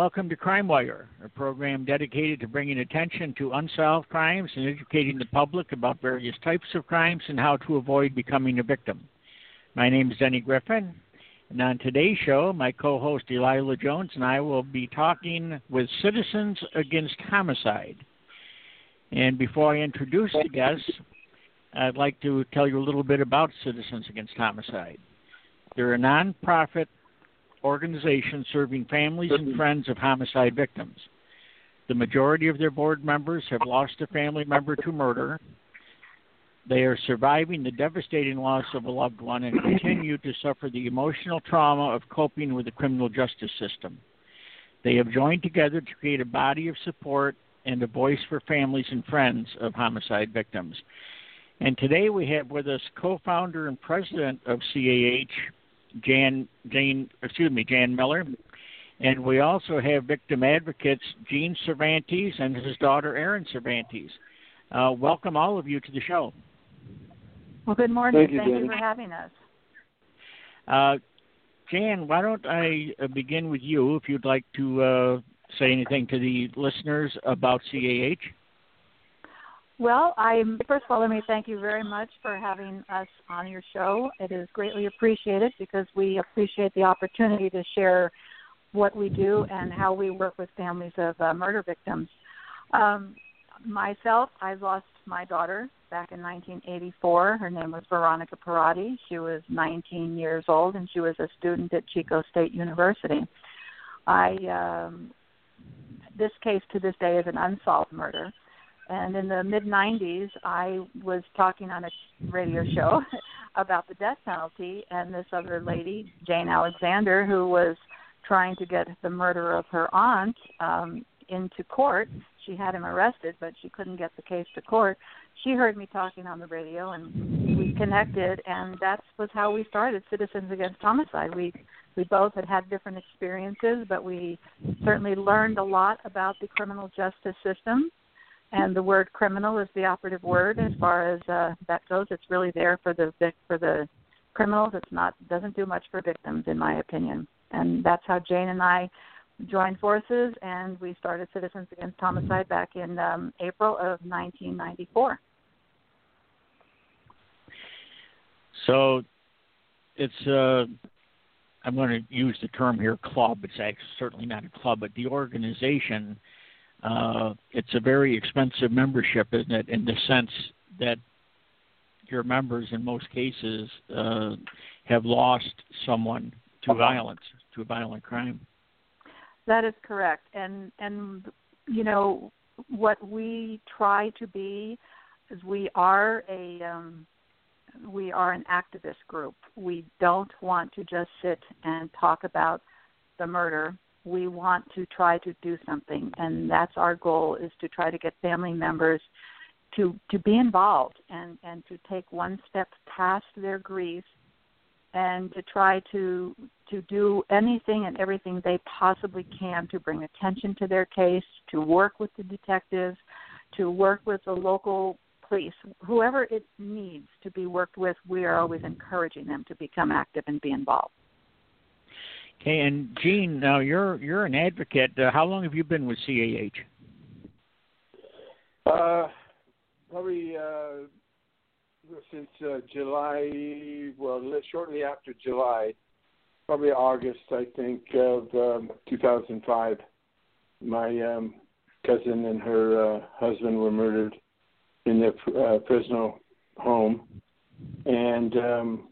Welcome to Crime Wire, a program dedicated to bringing attention to unsolved crimes and educating the public about various types of crimes and how to avoid becoming a victim. My name is Denny Griffin, and on today's show, my co host Delilah Jones and I will be talking with Citizens Against Homicide. And before I introduce the guests, I'd like to tell you a little bit about Citizens Against Homicide. They're a nonprofit organization serving families and mm-hmm. friends of homicide victims. The majority of their board members have lost a family member to murder. They are surviving the devastating loss of a loved one and continue to suffer the emotional trauma of coping with the criminal justice system. They have joined together to create a body of support and a voice for families and friends of homicide victims. And today we have with us co founder and president of CAH, Jan Jane excuse me Jan Miller, and we also have victim advocates Gene Cervantes and his daughter Erin Cervantes. Uh, welcome all of you to the show. Well, good morning. Thank you, Thank you for having us. Uh, Jan, why don't I uh, begin with you if you'd like to uh, say anything to the listeners about CAH? Well, I first of all, let me thank you very much for having us on your show. It is greatly appreciated because we appreciate the opportunity to share what we do and how we work with families of uh, murder victims. Um, myself, I lost my daughter back in 1984. Her name was Veronica Parati. She was 19 years old and she was a student at Chico State University. I um, this case to this day is an unsolved murder and in the mid 90s, I was talking on a radio show about the death penalty, and this other lady, Jane Alexander, who was trying to get the murder of her aunt um, into court. She had him arrested, but she couldn't get the case to court. She heard me talking on the radio, and we connected, and that was how we started Citizens Against Homicide. We we both had had different experiences, but we certainly learned a lot about the criminal justice system and the word criminal is the operative word as far as uh, that goes. It's really there for the for the criminals. It's not doesn't do much for victims, in my opinion. And that's how Jane and I joined forces, and we started Citizens Against Homicide back in um, April of 1994. So it's uh, I'm going to use the term here club. It's actually certainly not a club, but the organization uh, it's a very expensive membership, isn't it? In the sense that your members, in most cases, uh, have lost someone to violence, to a violent crime. That is correct, and and you know what we try to be is we are a um, we are an activist group. We don't want to just sit and talk about the murder we want to try to do something. And that's our goal is to try to get family members to to be involved and and to take one step past their grief and to try to to do anything and everything they possibly can to bring attention to their case to work with the detectives to work with the local police. Whoever it needs to be worked with we are always encouraging them to become active and be involved Okay, and Gene, now you're you're an advocate. Uh, how long have you been with CAH? Uh, probably uh, since uh, July. Well, shortly after July, probably August, I think, of um, 2005. My um, cousin and her uh, husband were murdered in their uh, home, and um,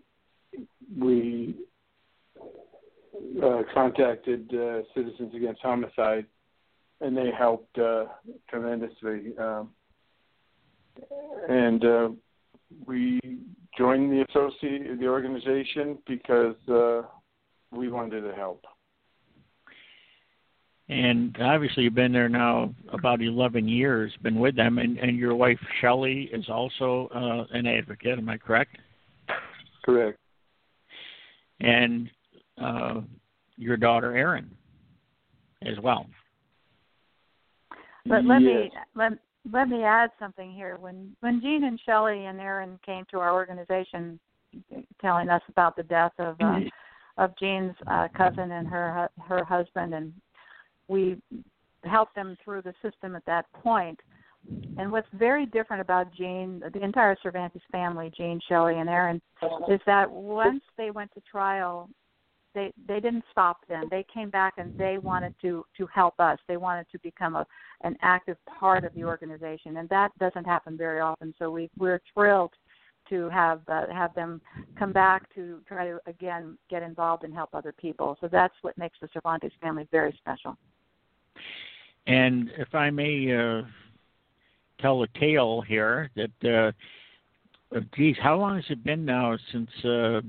we uh, contacted uh, Citizens Against Homicide, and they helped uh, tremendously. Um, and uh, we joined the associate the organization because uh, we wanted to help. And obviously, you've been there now about 11 years, been with them, and, and your wife Shelley is also uh, an advocate. Am I correct? Correct. And uh, your daughter Erin as well. But let yes. me let let me add something here. When when Gene and Shelley and Erin came to our organization, telling us about the death of uh, of Gene's uh, cousin and her her husband, and we helped them through the system at that point. And what's very different about Jane, the entire Cervantes family, Gene, Shelley, and Erin, is that once they went to trial, they they didn't stop then. They came back and they wanted to to help us. They wanted to become a an active part of the organization, and that doesn't happen very often. So we we're thrilled to have uh, have them come back to try to again get involved and help other people. So that's what makes the Cervantes family very special. And if I may uh, tell a tale here, that uh, geez, how long has it been now since uh,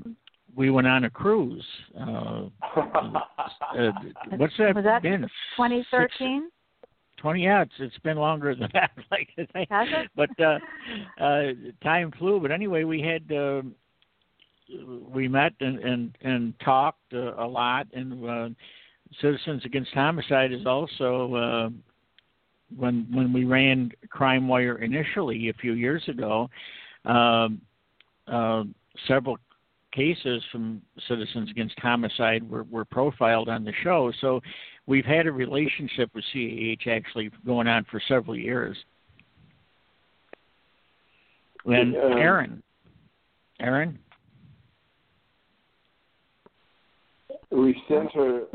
we went on a cruise? Uh, uh, what's that, Was that been? 2013. 20 yeah it's it's been longer than that like Has it? but uh uh time flew but anyway we had uh, we met and and and talked uh, a lot and uh citizens against homicide is also uh when when we ran crime wire initially a few years ago um uh several cases from citizens against homicide were were profiled on the show so we've had a relationship with CAH actually going on for several years. And um, Erin, Erin, we sent her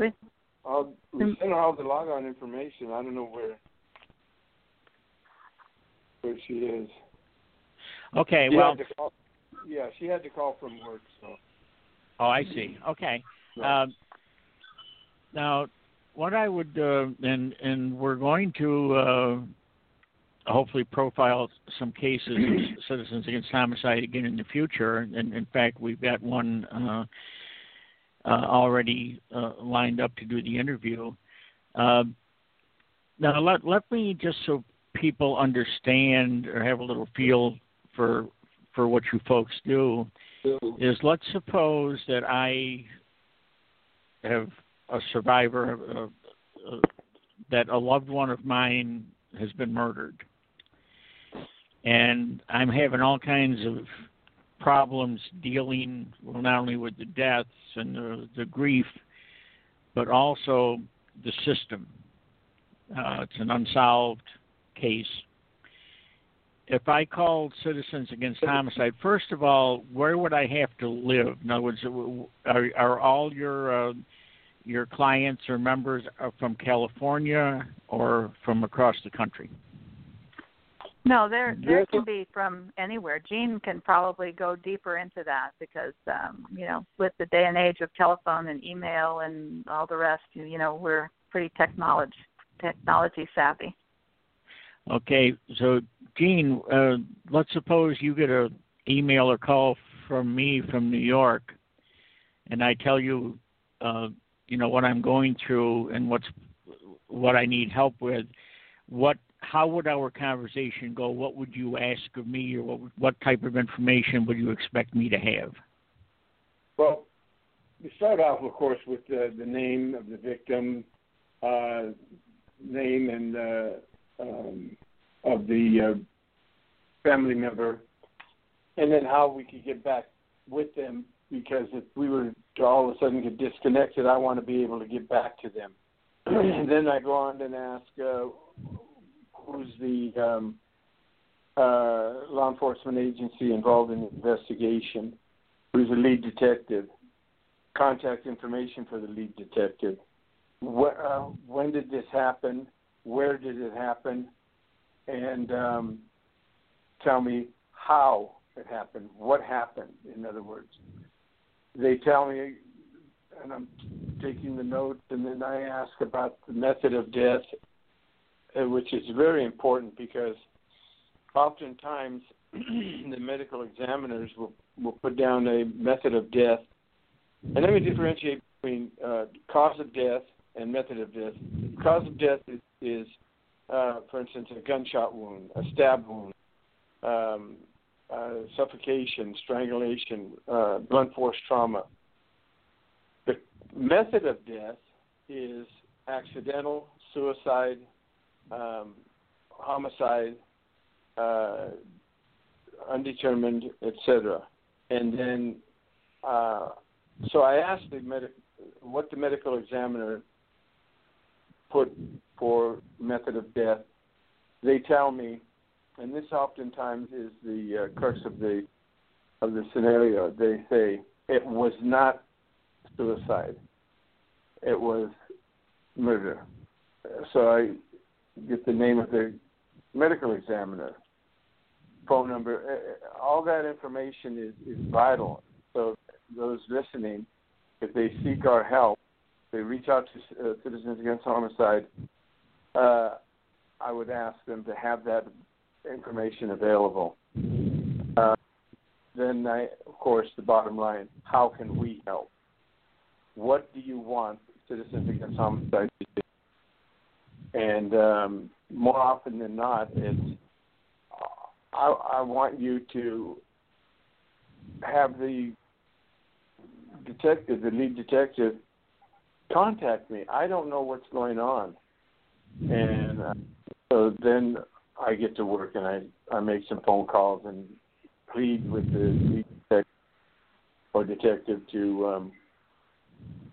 all we sent her all the logon information. I don't know where where she is. okay, She well, had to call, yeah, she had to call from work. So oh, I see. Okay, Right. um, now what I would uh, and and we're going to uh, hopefully profile some cases of citizens against homicide again in the future. And in fact, we've got one uh, uh, already uh, lined up to do the interview. Uh, now, let let me just so people understand or have a little feel for for what you folks do is let's suppose that I have a survivor uh, uh, that a loved one of mine has been murdered. And i'm having all kinds of problems dealing well, not only with the deaths and the, the grief but also the system. Uh, it's an unsolved case if I called Citizens Against Homicide, first of all, where would I have to live? In other words, are, are all your uh, your clients or members are from California or from across the country? No, there there Yes. can be from anywhere. Gene can probably go deeper into that because um, you know, with the day and age of telephone and email and all the rest, you, you know, we're pretty technology technology savvy. Okay, so Gene, uh, let's suppose you get an email or call from me from New York, and I tell you, uh, you know, what I'm going through and what's what I need help with. What, how would our conversation go? What would you ask of me, or what, what type of information would you expect me to have? Well, we start off, of course, with the, the name of the victim, uh, name and uh, um, of the uh, family member, and then how we could get back with them. Because if we were to all of a sudden get disconnected, I want to be able to get back to them. then I go on and ask uh, who's the um, uh, law enforcement agency involved in the investigation, who's the lead detective, contact information for the lead detective. Wh- uh, when did this happen? Where did it happen? And um, tell me how it happened. What happened? In other words, they tell me, and I'm taking the notes, and then I ask about the method of death, uh, which is very important because oftentimes the medical examiners will will put down a method of death. And let me differentiate between uh, cause of death and method of death. Cause of death is, is uh, for instance, a gunshot wound, a stab wound, um, uh, suffocation, strangulation, uh, blunt force trauma. The method of death is accidental, suicide, um, homicide, uh, undetermined, etc. And then, uh, so I asked the what the medical examiner put for method of death, they tell me, and this oftentimes is the uh, crux of the of the scenario. They say it was not suicide; it was murder. So I get the name of the medical examiner, phone number. Uh, all that information is, is vital. So those listening, if they seek our help, they reach out to uh, Citizens Against Homicide. Uh, I would ask them to have that information available. Uh, then, I, of course, the bottom line: How can we help? What do you want Citizens Against Homicide to do? And um, more often than not, it's I, I want you to have the detective, the lead detective, contact me. I don't know what's going on, and uh, so then I get to work and I I make some phone calls and plead with the detective or detective to um,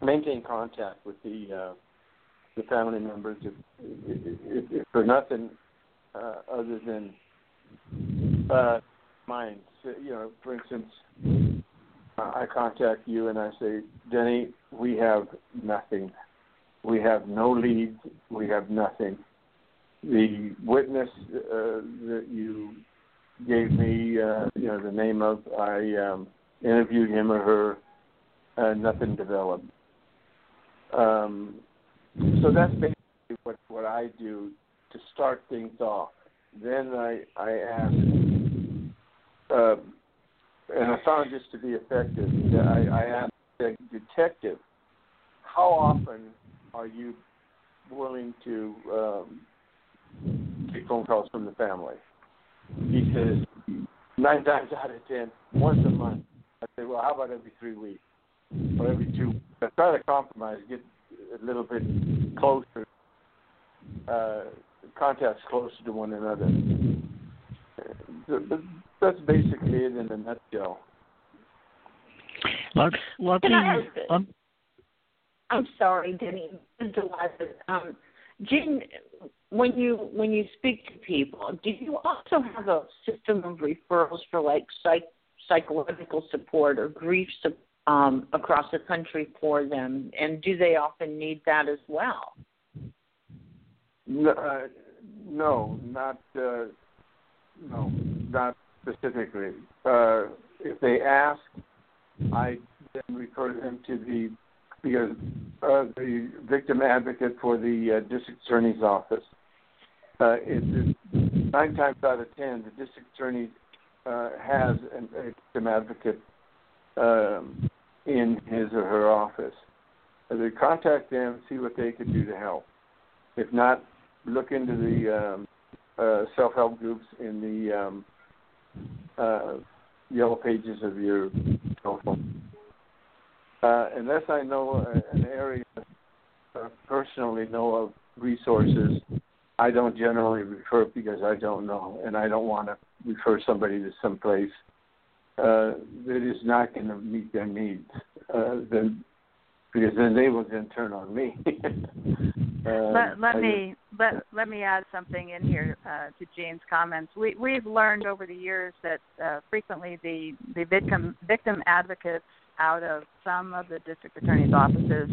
maintain contact with the uh, the family members if, if, if for nothing uh, other than uh, mine. So, you know, for instance, uh, I contact you and I say, Denny, we have nothing. We have no leads. We have nothing. The witness uh, that you gave me, uh, you know, the name of, I um, interviewed him or her. Uh, nothing developed. Um, so that's basically what what I do to start things off. Then I I ask, uh, found this to be effective. I, I asked the detective, how often are you willing to um, take phone calls from the family? He says nine times out of ten, once a month. I say, well, how about every three weeks or every two? Weeks? I try to compromise, get a little bit closer, uh, contacts closer to one another. But that's basically it in a nutshell. Let, let me, um, I'm sorry, Denny. Um, when you when you speak to people, do you also have a system of referrals for like psych, psychological support or grief um, across the country for them, and do they often need that as well? No, uh, no not uh, no, not specifically. Uh, if they ask, I then refer them to the because uh, the victim advocate for the uh, district attorney's office. Uh, it, it, nine times out of ten, the district attorney uh, has an, a victim advocate um, in his or her office. So they contact them, see what they can do to help. If not, look into the um, uh, self-help groups in the um, uh, yellow pages of your telephone. Uh, unless I know an area uh, personally know of resources, I don't generally refer because I don't know, and I don't want to refer somebody to some place uh, that is not going to meet their needs, uh, then because then they will then turn on me. uh, let let me let let me add something in here uh, to Jane's comments. We we've learned over the years that uh, frequently the the victim victim advocates out of some of the district attorney's offices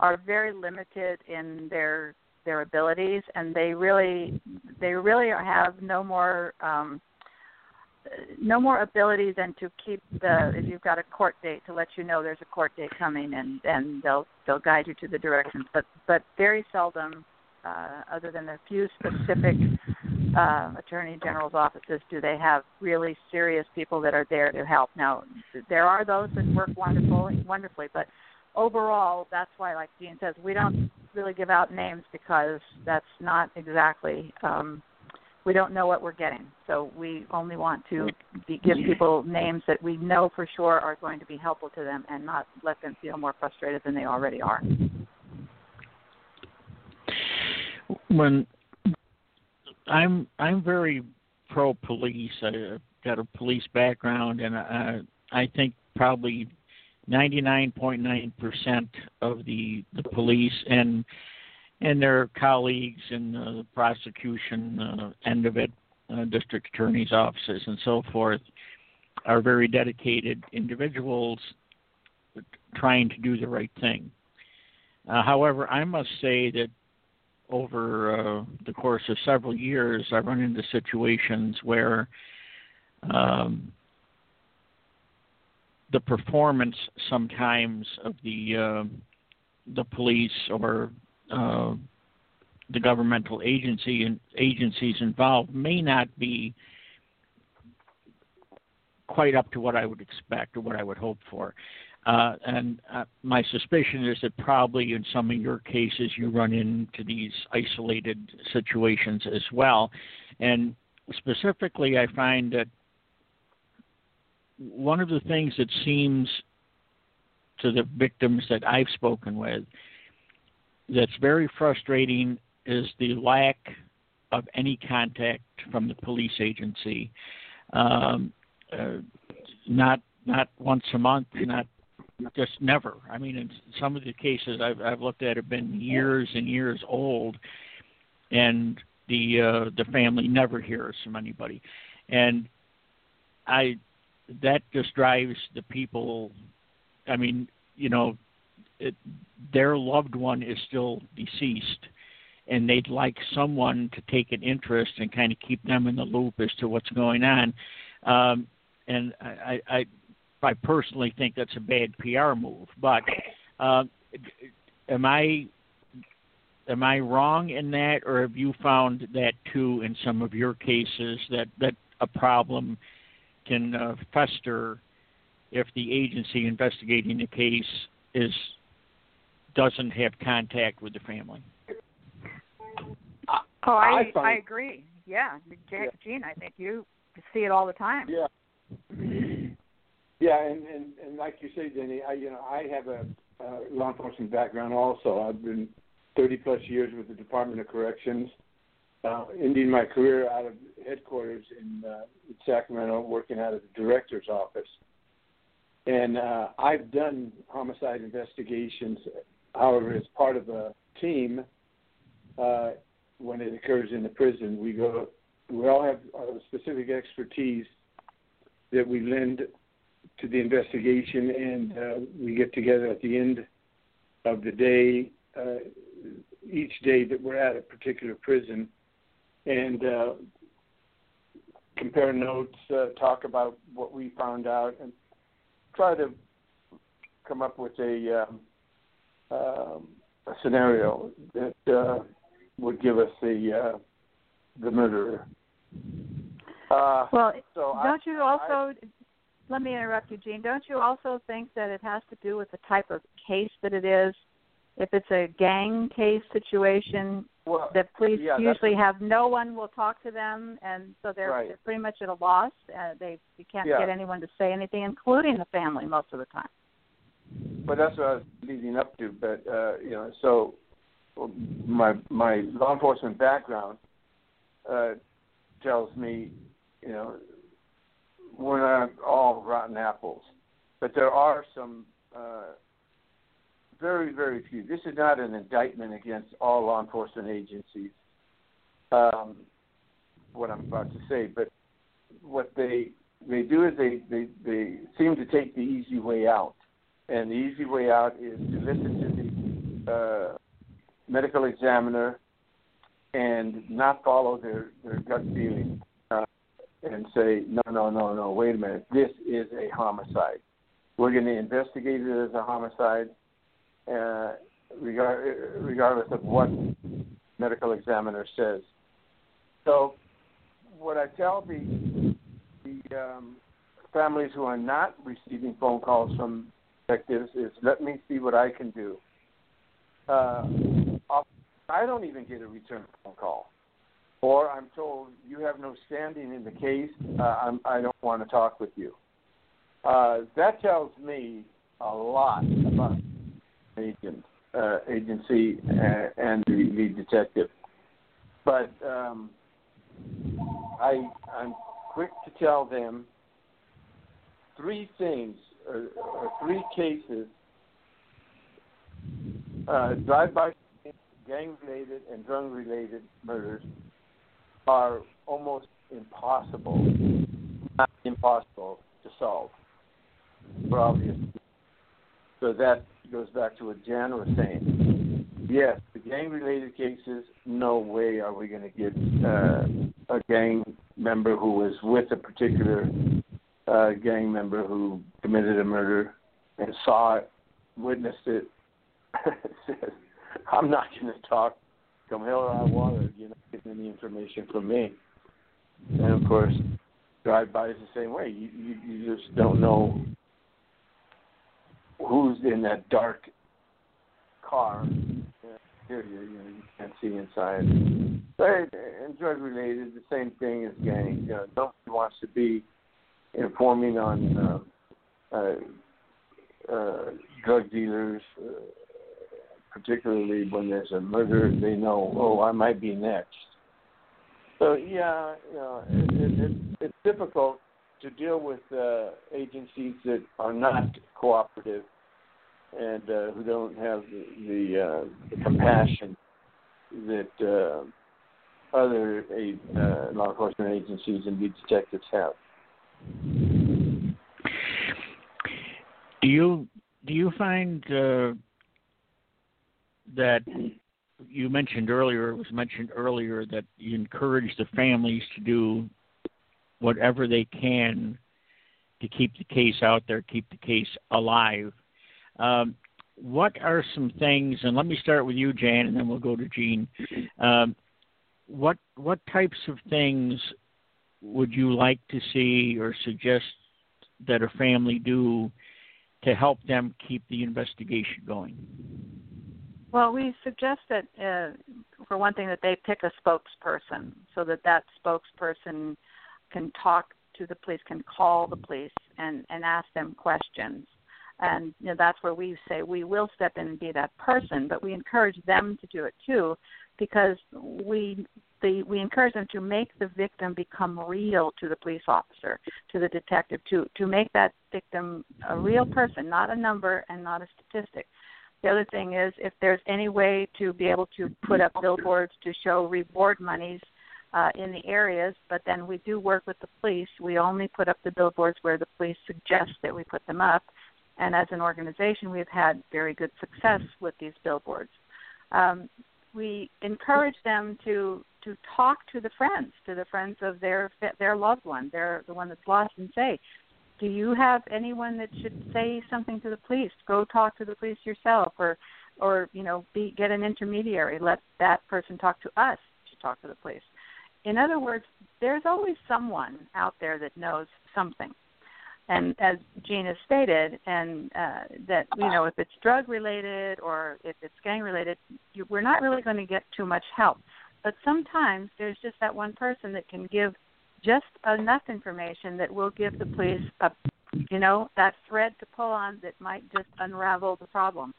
are very limited in their their abilities, and they really they really have no more um, no more ability than to keep the if you've got a court date to let you know there's a court date coming and and they'll they'll guide you to the directions. But but very seldom uh, other than a few specific uh, attorney general's offices do they have really serious people that are there to help now there are those that work wonderfully wonderfully but overall that's why like Dean says we don't really give out names because that's not exactly um we don't know what we're getting. So we only want to be, give people names that we know for sure are going to be helpful to them and not let them feel more frustrated than they already are. When I'm I'm very pro police. I've got a police background, and I, I think probably 99.9% of the the police and and their colleagues in the prosecution uh, end of it, uh, district attorney's offices, and so forth, are very dedicated individuals trying to do the right thing. Uh, however, I must say that over uh, the course of several years, I've run into situations where um, the performance sometimes of the uh, the police or uh, the governmental agency and agencies involved may not be quite up to what I would expect or what I would hope for. Uh, and uh, my suspicion is that probably in some of your cases you run into these isolated situations as well. And specifically, I find that one of the things that seems to the victims that I've spoken with that's very frustrating is the lack of any contact from the police agency. Um, uh, not not once a month, not just never. I mean, in some of the cases I've, I've looked at have been years and years old, and the uh, the family never hears from anybody, and I that just drives the people. I mean, you know, it, their loved one is still deceased, and they'd like someone to take an interest and kind of keep them in the loop as to what's going on. Um, and I, I, I personally think that's a bad PR move. But uh, am I am I wrong in that, or have you found that too in some of your cases that that a problem can uh, fester if the agency investigating the case is doesn't have contact with the family. Oh, I I, I agree. Yeah, Gene, I think you see it all the time. Yeah. Yeah, and, and and like you say, Denny, I you know I have a uh, law enforcement background also. I've been 30 plus years with the Department of Corrections, uh, ending my career out of headquarters in, uh, in Sacramento, working out of the director's office. And uh, I've done homicide investigations, however, as part of a team. Uh, when it occurs in the prison, we go. We all have a specific expertise that we lend to the investigation, and uh, we get together at the end of the day, uh, each day that we're at a particular prison, and uh, compare notes, uh, talk about what we found out, and try to come up with a, um, um, a scenario that uh, would give us the uh, the murderer. Uh, well, so don't I, you also? I, let me interrupt you, Gene. Don't you also think that it has to do with the type of case that it is? If it's a gang case situation, well, the police yeah, usually have no one will talk to them, and so they're, right. they're pretty much at a loss. Uh, they you can't yeah. get anyone to say anything, including the family, most of the time. But that's what I was leading up to. But uh, you know, so my my law enforcement background uh, tells me, you know, we're not all rotten apples, but there are some uh, very, very few. This is not an indictment against all law enforcement agencies. Um, what I'm about to say, but what they they do is they, they they seem to take the easy way out, and the easy way out is to listen to the uh, medical examiner and not follow their their gut feeling and say no no no no wait a minute this is a homicide. We're going to investigate it as a homicide uh, regard, regardless of what medical examiner says. So, what I tell the the um, families who are not receiving phone calls from detectives is, let me see what I can do. Uh, I don't even get a return phone call, or I'm told you have no standing in the case. Uh, I'm, I don't want to talk with you. Uh, that tells me a lot about agent uh, agency uh, and the lead detective. But um, I I'm quick to tell them three things or, or three cases: uh, drive-by gang related related and drug related murders are almost impossible, not impossible to solve for obvious. So that goes back to what Jan was saying. Yes, the gang related cases, no way are we going to get uh, a gang member who was with a particular uh, gang member who committed a murder and saw it, witnessed it, says, I'm not going to talk. Come hell or high water, you're not getting any information from me. And of course, drive-by is the same way. You, you, you just don't know who's in that dark car area. You know, you can't see inside. But and drug-related, the same thing as gang. You know, nobody wants to be informing on uh, uh, uh, drug dealers. Uh, particularly when there's a murder, they know, oh, I might be next. So yeah, you know, it, it, it, it's difficult to deal with uh, agencies that are not cooperative and uh, who don't have the the, uh, the compassion that uh, other uh, law enforcement agencies and detectives have. Do you do you find uh, that you mentioned earlier, it was mentioned earlier that you encourage the families to do whatever they can to keep the case out there, keep the case alive. Um, what are some things, and let me start with you, Jan, and then we'll go to Gene. Um, what what types of things would you like to see or suggest that a family do to help them keep the investigation going? Well, we suggest that, uh, for one thing, that they pick a spokesperson so that that spokesperson can talk to the police, can call the police, and and ask them questions. And you know, that's where we say we will step in and be that person, but we encourage them to do it too, because we the, we encourage them to make the victim become real to the police officer, to the detective, to to make that victim a real person, not a number and not a statistic. The other thing is if there's any way to be able to put up billboards to show reward monies uh, in the areas, but then we do work with the police. We only put up the billboards where the police suggest that we put them up. And as an organization, we've had very good success with these billboards. Um, we encourage them to to talk to the friends, to the friends of their their loved one, their the one that's lost, and say, do you have anyone that should say something to the police? Go talk to the police yourself, or, or you know, be get an intermediary. Let that person talk to us to talk to the police. In other words, there's always someone out there that knows something. And as Gina stated, and uh, that you know, if it's drug related or if it's gang related, you, we're not really going to get too much help. But sometimes there's just that one person that can give just enough information that will give the police a you know that thread to pull on that might just unravel the problem.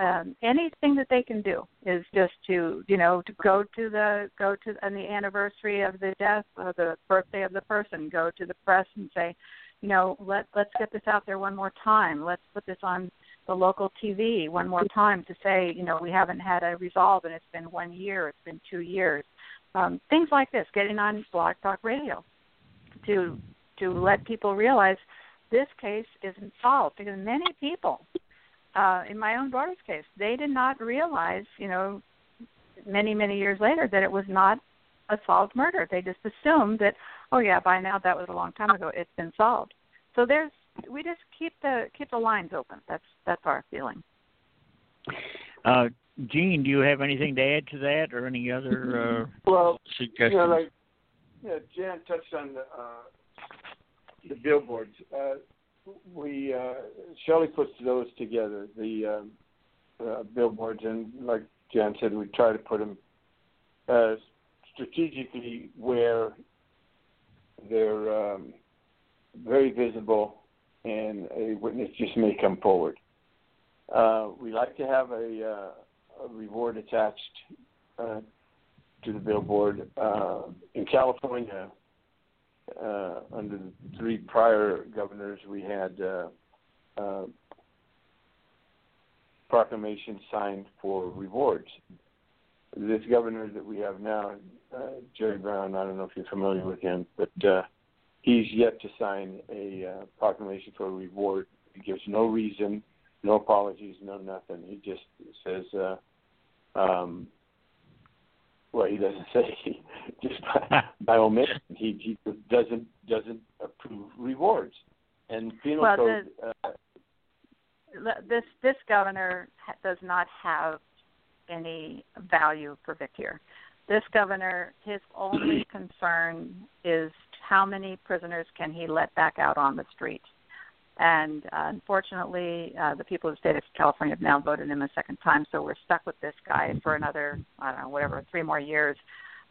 Um anything that they can do is just to you know to go to the go to on the anniversary of the death or the birthday of the person go to the press and say you know let let's get this out there one more time. Let's put this on the local tv one more time to say you know we haven't had a resolve and it's been one year it's been two years um, things like this, getting on Blog Talk Radio to to let people realize this case isn't solved because many people, uh, in my own daughter's case, they did not realize, you know, many many years later that it was not a solved murder. They just assumed that, oh yeah, by now that was a long time ago. It's been solved. So there's we just keep the keep the lines open. That's that's our feeling. Uh, Gene, do you have anything to add to that, or any other uh, well, suggestions? You know, like, yeah, Jan touched on the uh, the billboards. Uh, we uh, Shelley puts those together, the uh, uh, billboards, and like Jan said, we try to put them uh, strategically where they're um, very visible and a witness just may come forward. Uh, we like to have a uh, a reward attached uh, to the billboard. Uh, in California, uh, under the three prior governors, we had uh, uh, proclamations signed for rewards. this governor that we have now, uh, Jerry Brown. I don't know if you're familiar with him, but he's yet to sign a proclamation for a reward. He gives no reason, no apologies, no nothing. He just says, um, well, he doesn't say just by, by omission. He, he doesn't doesn't approve rewards. And penal well, code. The, uh, this this governor does not have any value for Vic here. This governor, his only concern is how many prisoners can he let back out on the street. And uh, unfortunately, uh, the people of the state of California have now voted him a second time, so we're stuck with this guy for another, I don't know, whatever, three more years.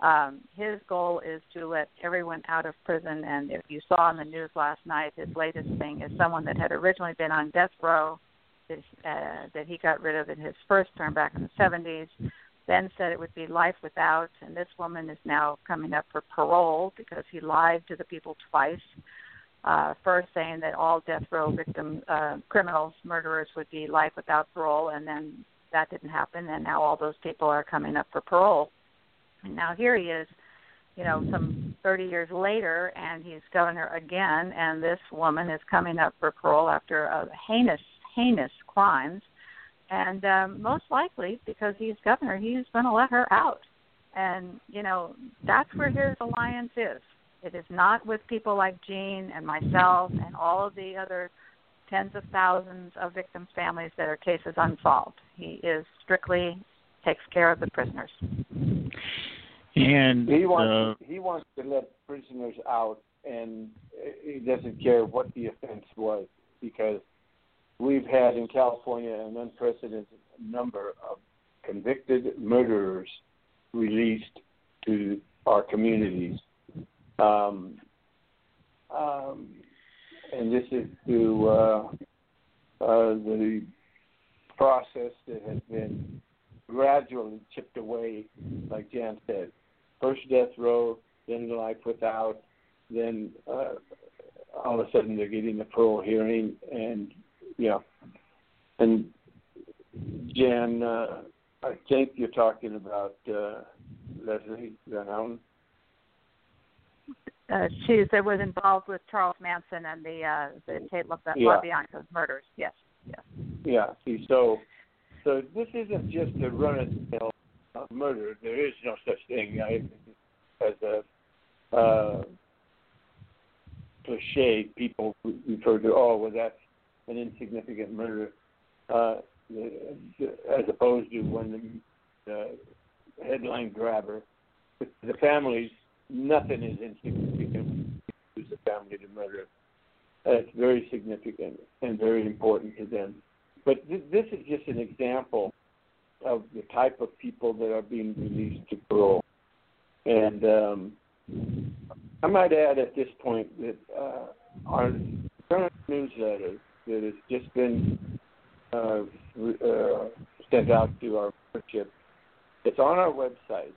Um, his goal is to let everyone out of prison. And if you saw in the news last night, his latest thing is someone that had originally been on death row uh, that he got rid of in his first term back in the 70s. Then said it would be life without, and this woman is now coming up for parole because he lied to the people twice. Uh, first saying that all death row victims, uh, criminals, murderers would be life without parole, and then that didn't happen, and now all those people are coming up for parole. And now here he is, you know, some 30 years later, and he's governor again, and this woman is coming up for parole after a heinous, heinous crimes. And um, most likely, because he's governor, he's going to let her out. And, you know, that's where his alliance is. It is not with people like Gene and myself and all of the other tens of thousands of victims' families that are cases unsolved. He is strictly takes care of the prisoners. And he wants uh, he wants to let prisoners out, and he doesn't care what the offense was because we've had in California an unprecedented number of convicted murderers released to our communities. Um, um, and this is through uh, uh, the process that has been gradually chipped away, like Jan said. First death row, then life without, then uh, all of a sudden they're getting a parole hearing, and yeah, and Jan, uh, I think you're talking about uh, Leslie Van Houten. Uh, she that was involved with Charles Manson and the uh, the Tate La, Yeah. LaBianca murders. Yes, yes. Yeah. See, so so this isn't just a run of the mill murder. There is no such thing I, as a uh, cliche. People refer to, oh, well, that's an insignificant murder, uh, as opposed to when the uh, headline grabber. The families, nothing is insignificant. Use the family to murder. That's very significant and very important to them. But th- this is just an example of the type of people that are being released to parole. And um, I might add at this point that uh, our current newsletter that has just been uh, uh, sent out to our membership, it's on our website.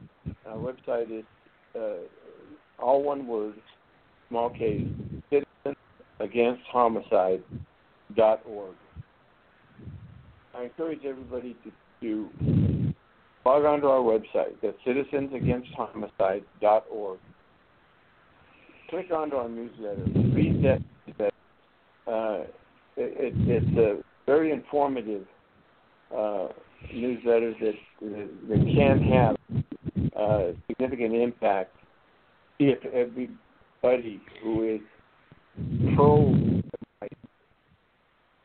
Our website is uh, all one word, small case, citizen against homicide dot org. I encourage everybody to, to log on to our website. That's dot org. Click onto our newsletter. Read that. that uh, it, it's a very informative uh, newsletter that, that can have uh, significant impact if everybody who is pro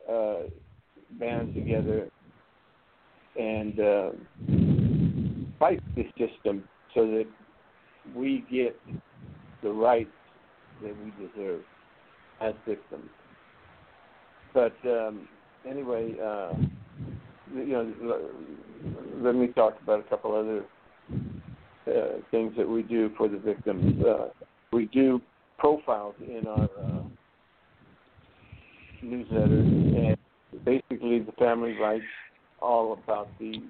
uh, together and uh, fight the system so that we get the rights that we deserve as victims. But um, anyway, uh, you know, let me talk about a couple other uh, things that we do for the victims. Uh, we do profiles in our uh, newsletters, and basically the family writes all about the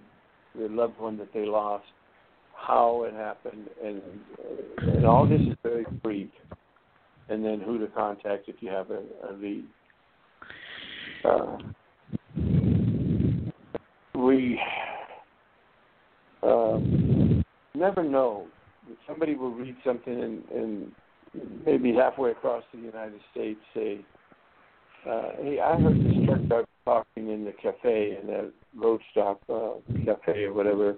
the loved one that they lost, how it happened, and and all this is very brief. And then who to contact if you have a, a lead. Uh, we um, never know. Somebody will read something and, and maybe halfway across the United States say, uh, "Hey, I heard this truck driver talking in the cafe in the road stop uh, cafe or whatever.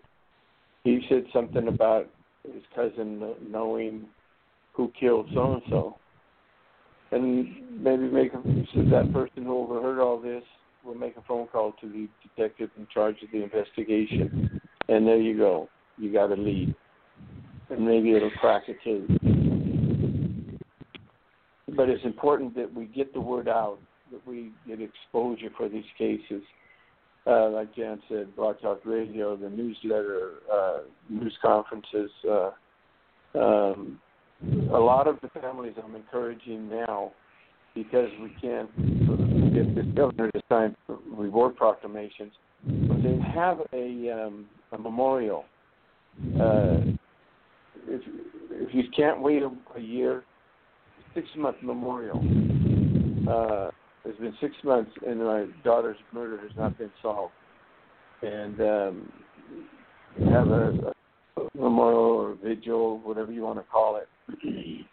He said something about his cousin knowing who killed so and so." And maybe make a, so that person who overheard all this will make a phone call to the detective in charge of the investigation, and there you go. You got to lead, and maybe it'll crack a case. But it's important that we get the word out, that we get exposure for these cases. Uh, like Jan said, Blog Talk Radio, the newsletter, uh, news conferences. Uh, um, a lot of the families I'm encouraging now, because we can't get this governor to sign reward proclamations, they have a um, a memorial. Uh, if if you can't wait a, a year, six month memorial. Uh, it's been six months, and my daughter's murder has not been solved. And um, have a, a memorial or vigil, whatever you want to call it.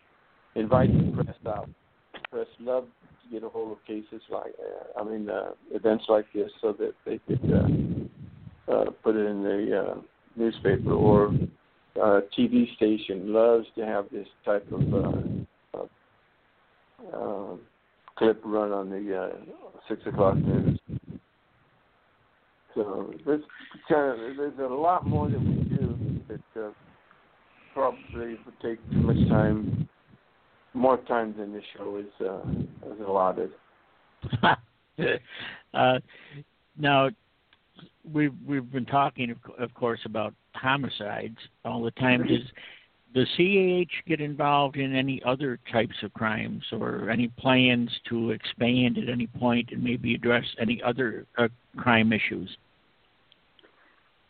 Invite the press out. Press love to get a hold of cases like, uh, I mean, uh, events like this, so that they could uh, uh, put it in the uh, newspaper or uh, TV station loves to have this type of uh, uh, clip run on the uh, six o'clock news. So there's kind of there's a lot more that we do that uh, probably would take too much time, more time than the show is uh, is allotted. now, we've we've been talking, of, of course, about homicides all the time. Does the CAH get involved in any other types of crimes, or any plans to expand at any point and maybe address any other uh, crime issues?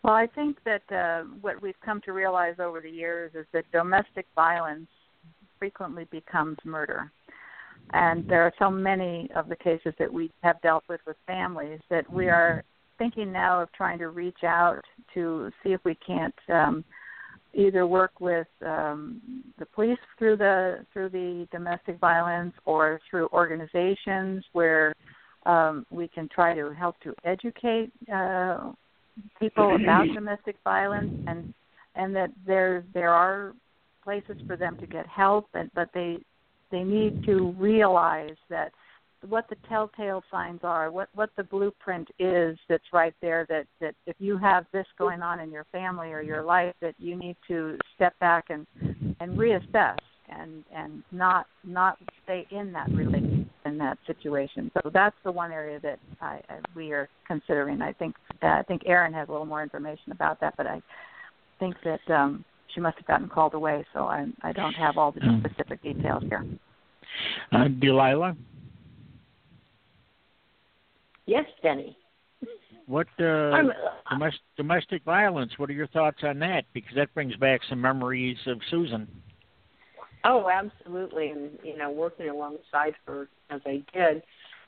Well, I think that uh, what we've come to realize over the years is that domestic violence frequently becomes murder. And there are so many of the cases that we have dealt with with families that we are thinking now of trying to reach out to see if we can't um, either work with um, the police through the through the domestic violence or through organizations where um, we can try to help to educate uh, people about domestic violence and and that there there are places for them to get help and but they they need to realize that what the telltale signs are, what what the blueprint is that's right there that that if you have this going on in your family or your life that you need to step back and and reassess and and not not stay in that relationship in that situation. So that's the one area that I, I we are considering. I think uh, I think Erin has a little more information about that, but I think that um, she must have gotten called away, so I I don't have all the hmm. specific details here. Uh, Delilah. Yes, Denny. What uh, uh domestic, domestic violence? What are your thoughts on that? Because that brings back some memories of Susan. Oh, absolutely. And you know, working alongside her as I did,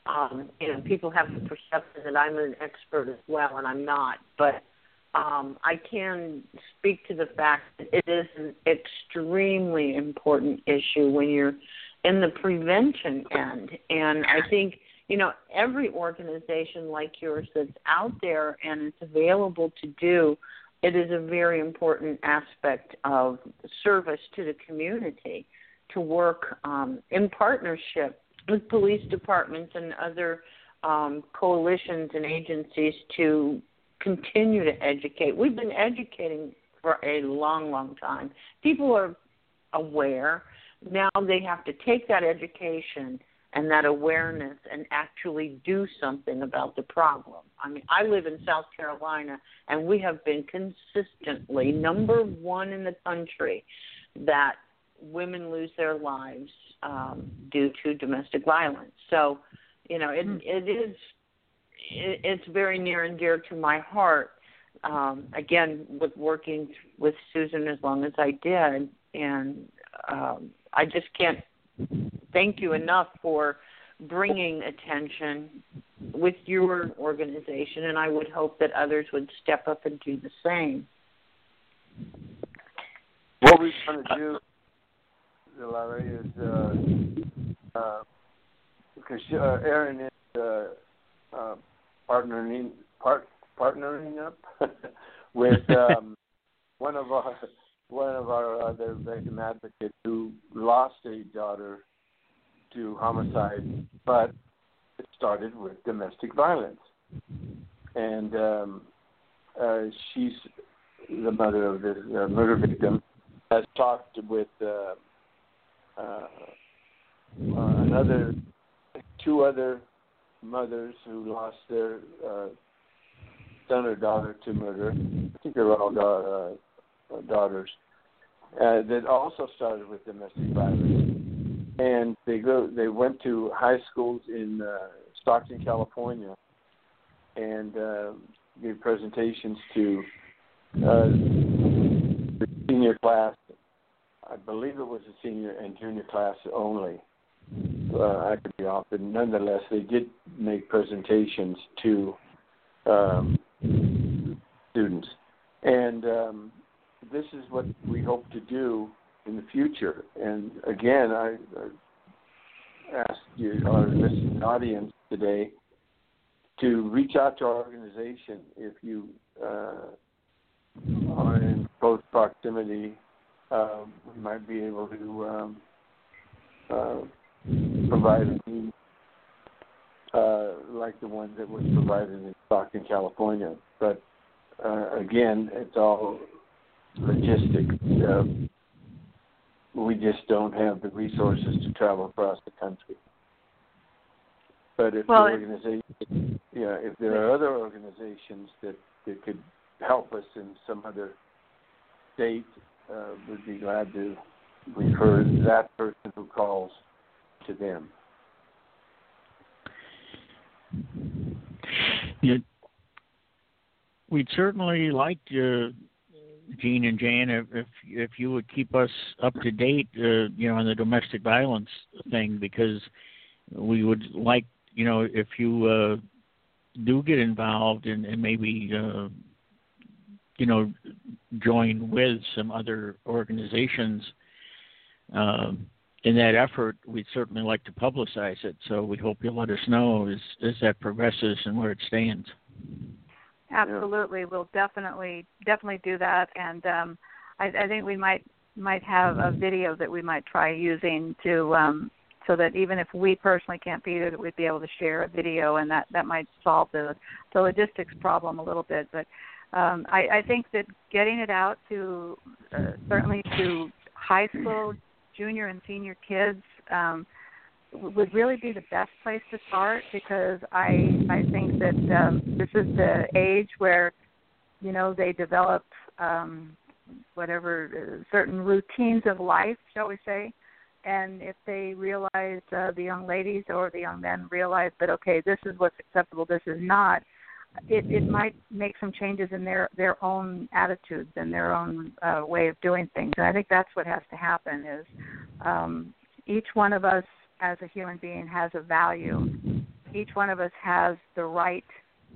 um, you know, people have the perception that I'm an expert as well, and I'm not. But um, I can speak to the fact that it is an extremely important issue when you're in the prevention end. And I think you know, every organization like yours that's out there and it's available to do, it is a very important aspect of service to the community to work um, in partnership with police departments and other um, coalitions and agencies to continue to educate. We've been educating for a long, long time. People are aware. Now they have to take that education and that awareness and actually do something about the problem. I mean, I live in South Carolina, and we have been consistently number one in the country that women lose their lives um, due to domestic violence. So, you know, it, hmm. it is it, it's very near and dear to my heart. Um, again, with working with Susan as long as I did, and um, I just can't thank you enough for bringing attention with your organization, and I would hope that others would step up and do the same. what we want to do, Larry, is uh, uh, because uh, Erin is uh, uh, partnering part, partnering up with um, one of our one of our other victim advocates who lost a daughter to homicide, but it started with domestic violence, and um, uh, she's the mother of the uh, murder victim has talked with uh, uh, another two other mothers who lost their uh, son or daughter to murder. I think they're all da- uh, daughters. Uh, that also started with domestic violence, and they go. They went to high schools in uh, Stockton, California, and uh, gave presentations to uh, the senior class. I believe it was the senior and junior class only uh, I could be off, but nonetheless, they did make presentations to um, students, and um, this is what we hope to do in the future. And again, I, I ask you, our listening audience today, to reach out to our organization if you uh, are in close proximity. Uh, we might be able to um, uh, provide a need uh, like the one that was provided in Stockton, California. But uh, again, it's all logistics. Uh, we just don't have the resources to travel across the country. But if well, the organization, yeah, if there are other organizations that, that could help us in some other state, uh, we'd be glad to refer that person who calls to them. Yeah, we'd certainly like to, Gene and Jan, if, if if you would keep us up to date, uh, you know, on the domestic violence thing, because we would like, you know, if you uh, do get involved and, and maybe, uh, you know, join with some other organizations. Um, in that effort, we'd certainly like to publicize it. So we hope you'll let us know as, as that progresses and where it stands. Absolutely, we'll definitely definitely do that, and um, I, I think we might might have a video that we might try using to um, so that even if we personally can't be there, that we'd be able to share a video, and that that might solve the the logistics problem a little bit. But um, I, I think that getting it out to uh, certainly to high school junior and senior kids um, would really be the best place to start because I I think that um, this is the age where you know they develop um, whatever uh, certain routines of life, shall we say. And if they realize, uh, the young ladies or the young men realize that okay, this is what's acceptable, this is not, it, it might make some changes in their their own attitudes and their own uh, way of doing things. And I think that's what has to happen is um, each one of us as a human being has a value. Each one of us has the right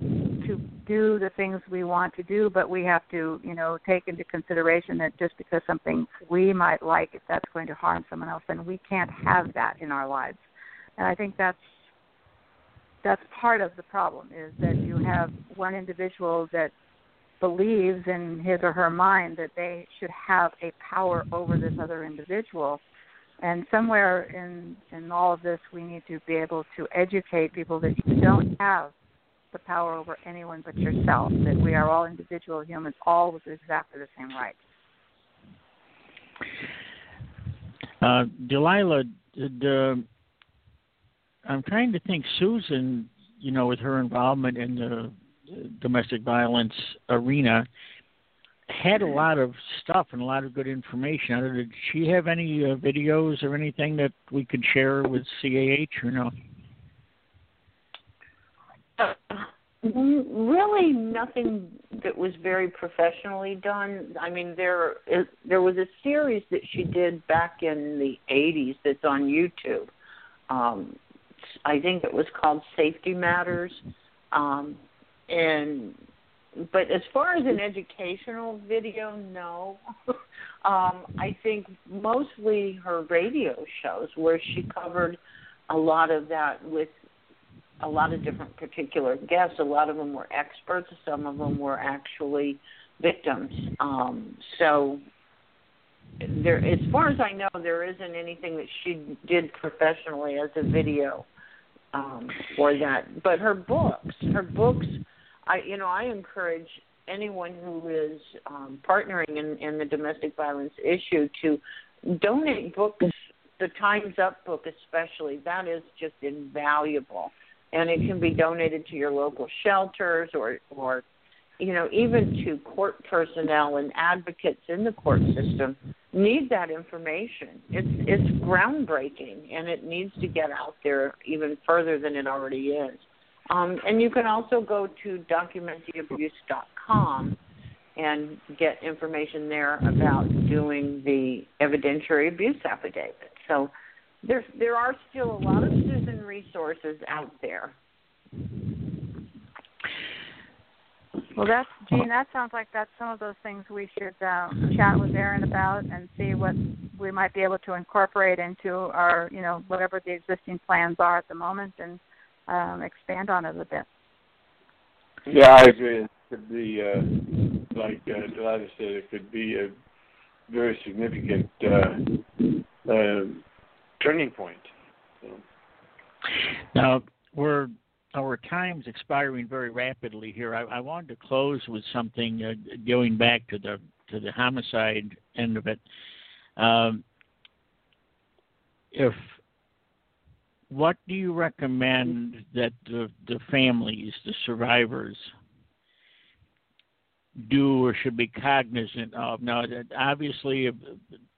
to do the things we want to do, but we have to, you know, take into consideration that just because something we might like, if that's going to harm someone else, then we can't have that in our lives. And I think that's that's part of the problem is that you have one individual that believes in his or her mind that they should have a power over this other individual and somewhere in in all of this we need to be able to educate people that you don't have the power over anyone but yourself that we are all individual humans all with exactly the same rights uh, Delilah, did, uh, I'm trying to think. Susan, you know, with her involvement in the domestic violence arena, had a lot of stuff and a lot of good information. Did she have any uh, videos or anything that we could share with CAH or no? Uh, really, nothing that was very professionally done. I mean, there is, there was a series that she did back in the '80s that's on YouTube. Um, I think it was called Safety Matters, um, and but as far as an educational video, no. um, I think mostly her radio shows where she covered a lot of that with a lot of different particular guests. A lot of them were experts. Some of them were actually victims. Um, so there, as far as I know, there isn't anything that she did professionally as a video um, for that. But her books, her books, I you know I encourage anyone who is um, partnering in, in the domestic violence issue to donate books. The Times Up book, especially, that is just invaluable, and it can be donated to your local shelters or or you know even to court personnel and advocates in the court system need that information. It's it's groundbreaking and it needs to get out there even further than it already is. Um, and you can also go to documenttheabuse.com and get information there about doing the evidentiary abuse affidavit. So there there are still a lot of citizen resources out there. Well, that's Gene. That sounds like that's some of those things we should uh, chat with Erin about and see what we might be able to incorporate into our, you know, whatever the existing plans are at the moment, and um, expand on it a bit. Yeah, I agree. It could be, uh, like uh, Delilah said, it could be a very significant uh, uh, turning point. So. Now we're our time's expiring very rapidly here. I, I wanted to close with something uh, going back to the to the homicide end of it. Um, if what do you recommend that the the families, the survivors, do or should be cognizant of? Now, obviously,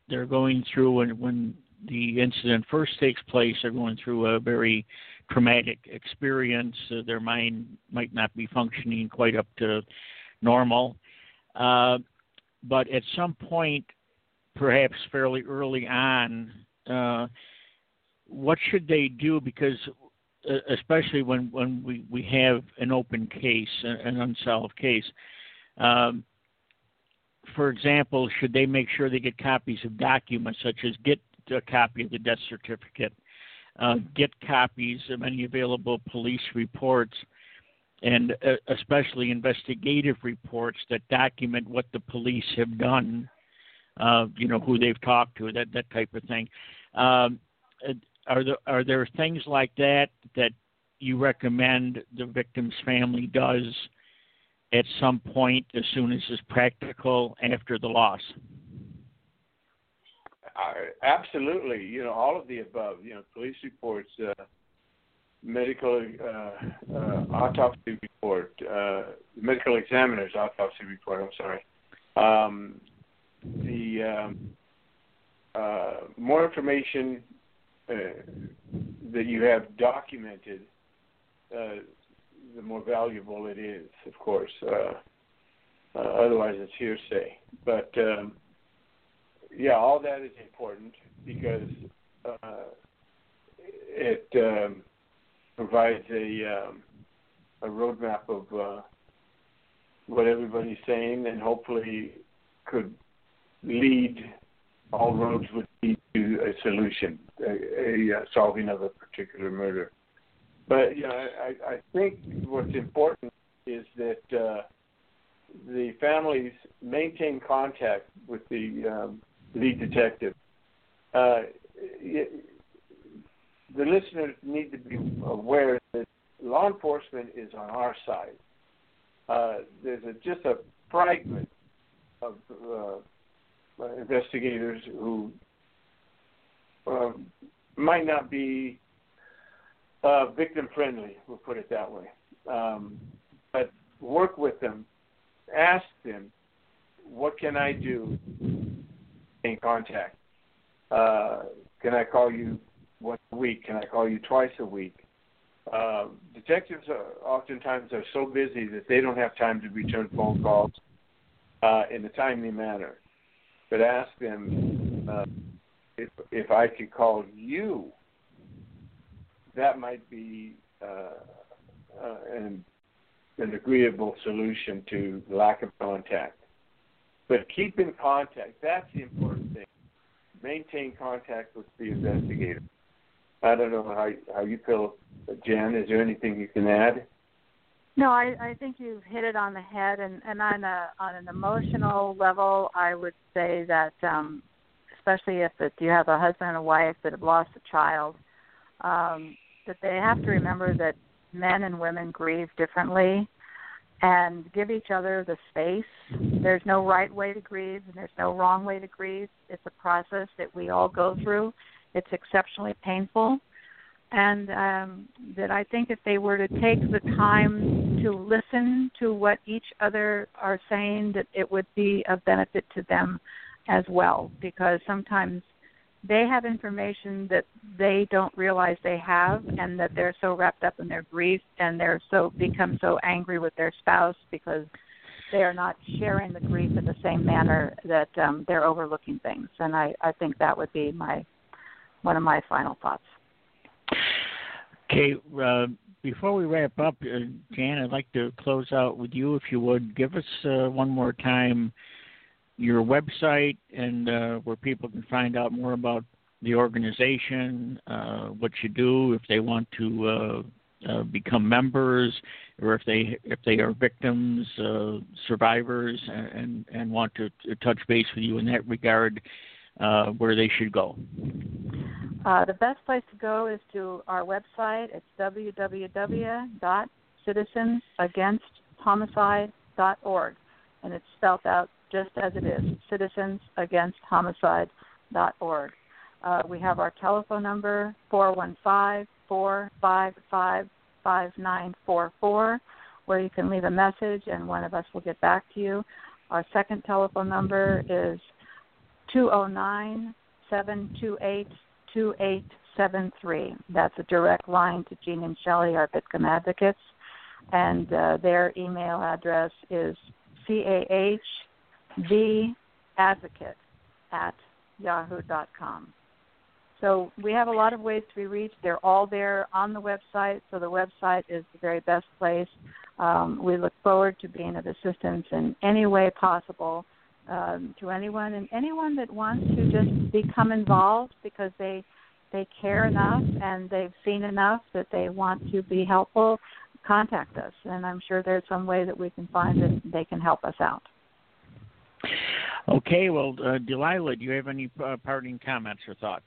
they're going through when when the incident first takes place, they're going through a very traumatic experience. Uh, their mind might not be functioning quite up to normal. Uh, but at some point, perhaps fairly early on, uh, what should they do? Because uh, especially when, when we, we have an open case, an unsolved case. Um, for example, should they make sure they get copies of documents such as get a copy of the death certificate, uh, get copies of any available police reports, and uh, especially investigative reports that document what the police have done. Uh, you know who they've talked to, that that type of thing. Um, are there are there things like that that you recommend the victim's family does at some point as soon as is practical after the loss? Absolutely, you know, all of the above. You know, police reports, uh, medical uh, uh, autopsy report, uh, medical examiner's autopsy report. I'm sorry. Um, the um, uh, more information uh, that you have documented, uh, the more valuable it is. Of course. Uh, uh, otherwise, it's hearsay. But um, yeah, all that is important because uh, it um, provides a um, a roadmap of what everybody's saying, and hopefully could lead all roads would lead to a solution, a, a, a solving of a particular murder. But you know, I, I think what's important is that uh, the families maintain contact with the um, lead detective. Uh, the listeners need to be aware that law enforcement is on our side. Uh, there's a, just a fragment of uh, investigators who uh, might not be uh, victim friendly, we'll put it that way. Um, but work with them, ask them, what can I do in contact. Uh, can I call you once a week? Can I call you twice a week? Uh, detectives are, oftentimes are so busy that they don't have time to return phone calls uh, in a timely manner. But ask them uh, if if I could call you. That might be uh, uh, an an agreeable solution to lack of contact. But keep in contact. That's the important thing. Maintain contact with the investigator. I don't know how how you feel, Jen. Is there anything you can add? No, I, I think you've hit it on the head, and, and on a on an emotional level, I would say that um, especially if it, you have a husband and a wife that have lost a child, um, that they have to remember that men and women grieve differently, and give each other the space. There's no right way to grieve, and there's no wrong way to grieve. It's a process that we all go through. It's exceptionally painful and um, that I think if they were to take the time to listen to what each other are saying, that it would be of benefit to them as well. Because sometimes they have information that they don't realize they have, and that they're so wrapped up in their grief, and they're so become so angry with their spouse because they are not sharing the grief in the same manner that um, they're overlooking things. And I, I think that would be my one of my final thoughts. Okay, uh, before we wrap up, uh, Jan, I'd like to close out with you, if you would. Give us uh, one more time your website and uh, where people can find out more about the organization, uh, what you do, if they want to uh, become members, or if they if they are victims, survivors, and and want to, to touch base with you in that regard, where they should go. Uh, the best place to go is to our website. It's www.citizensagainsthomicide.org, and it's spelled out just as it is: citizensagainsthomicide.org. Uh, we have our telephone number 415 455 5944, where you can leave a message and one of us will get back to you. Our second telephone number is 209 728 2873. That's a direct line to Gene and Shelley, our victim advocates. And uh, their email address is cahvadvocate at yahoo.com. So we have a lot of ways to be reached. They're all there on the website, so the website is the very best place. Um, we look forward to being of assistance in any way possible um, to anyone. And anyone that wants to just become involved because they they care enough and they've seen enough that they want to be helpful contact us. And i'm sure there's some way that we can find that they can help us out. Okay well uh, delilah do you have any uh, parting comments or thoughts?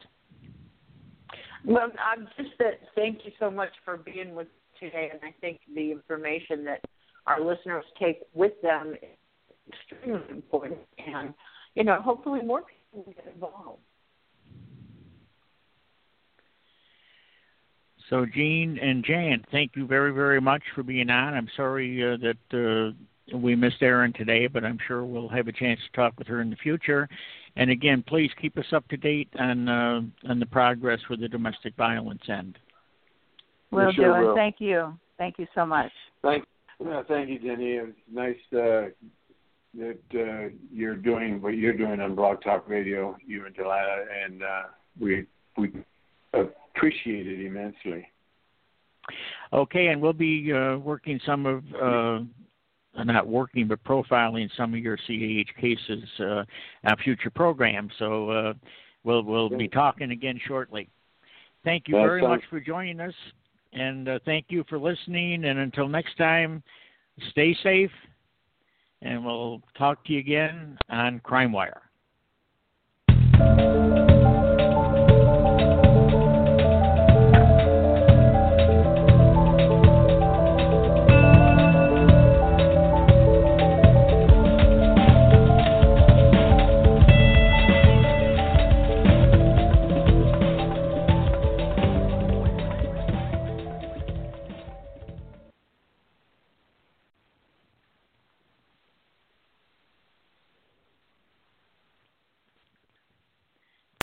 Well i'm just that thank you so much for being with today. And i think the information that our listeners take with them extremely important, and you know, hopefully more people will get involved. So, Gene and Jan, thank you very, very much for being on. I'm sorry uh, that uh, we missed Erin today, but I'm sure we'll have a chance to talk with her in the future. And again, please keep us up to date on uh, on the progress with the domestic violence end. Will sure do, will. and thank you. Thank you so much. Thank, uh, thank you, Jenny. It's nice uh, that uh, you're doing what you're doing on Blog Talk Radio, you and Delilah, and uh, we we appreciate it immensely. Okay, and we'll be uh, working some of uh, not working but profiling some of your CAH cases uh, on future programs. So uh, we'll we'll be talking again shortly. Thank you very much for joining us, and uh, thank you for listening. And until next time, stay safe and we'll talk to you again on Crime Wire.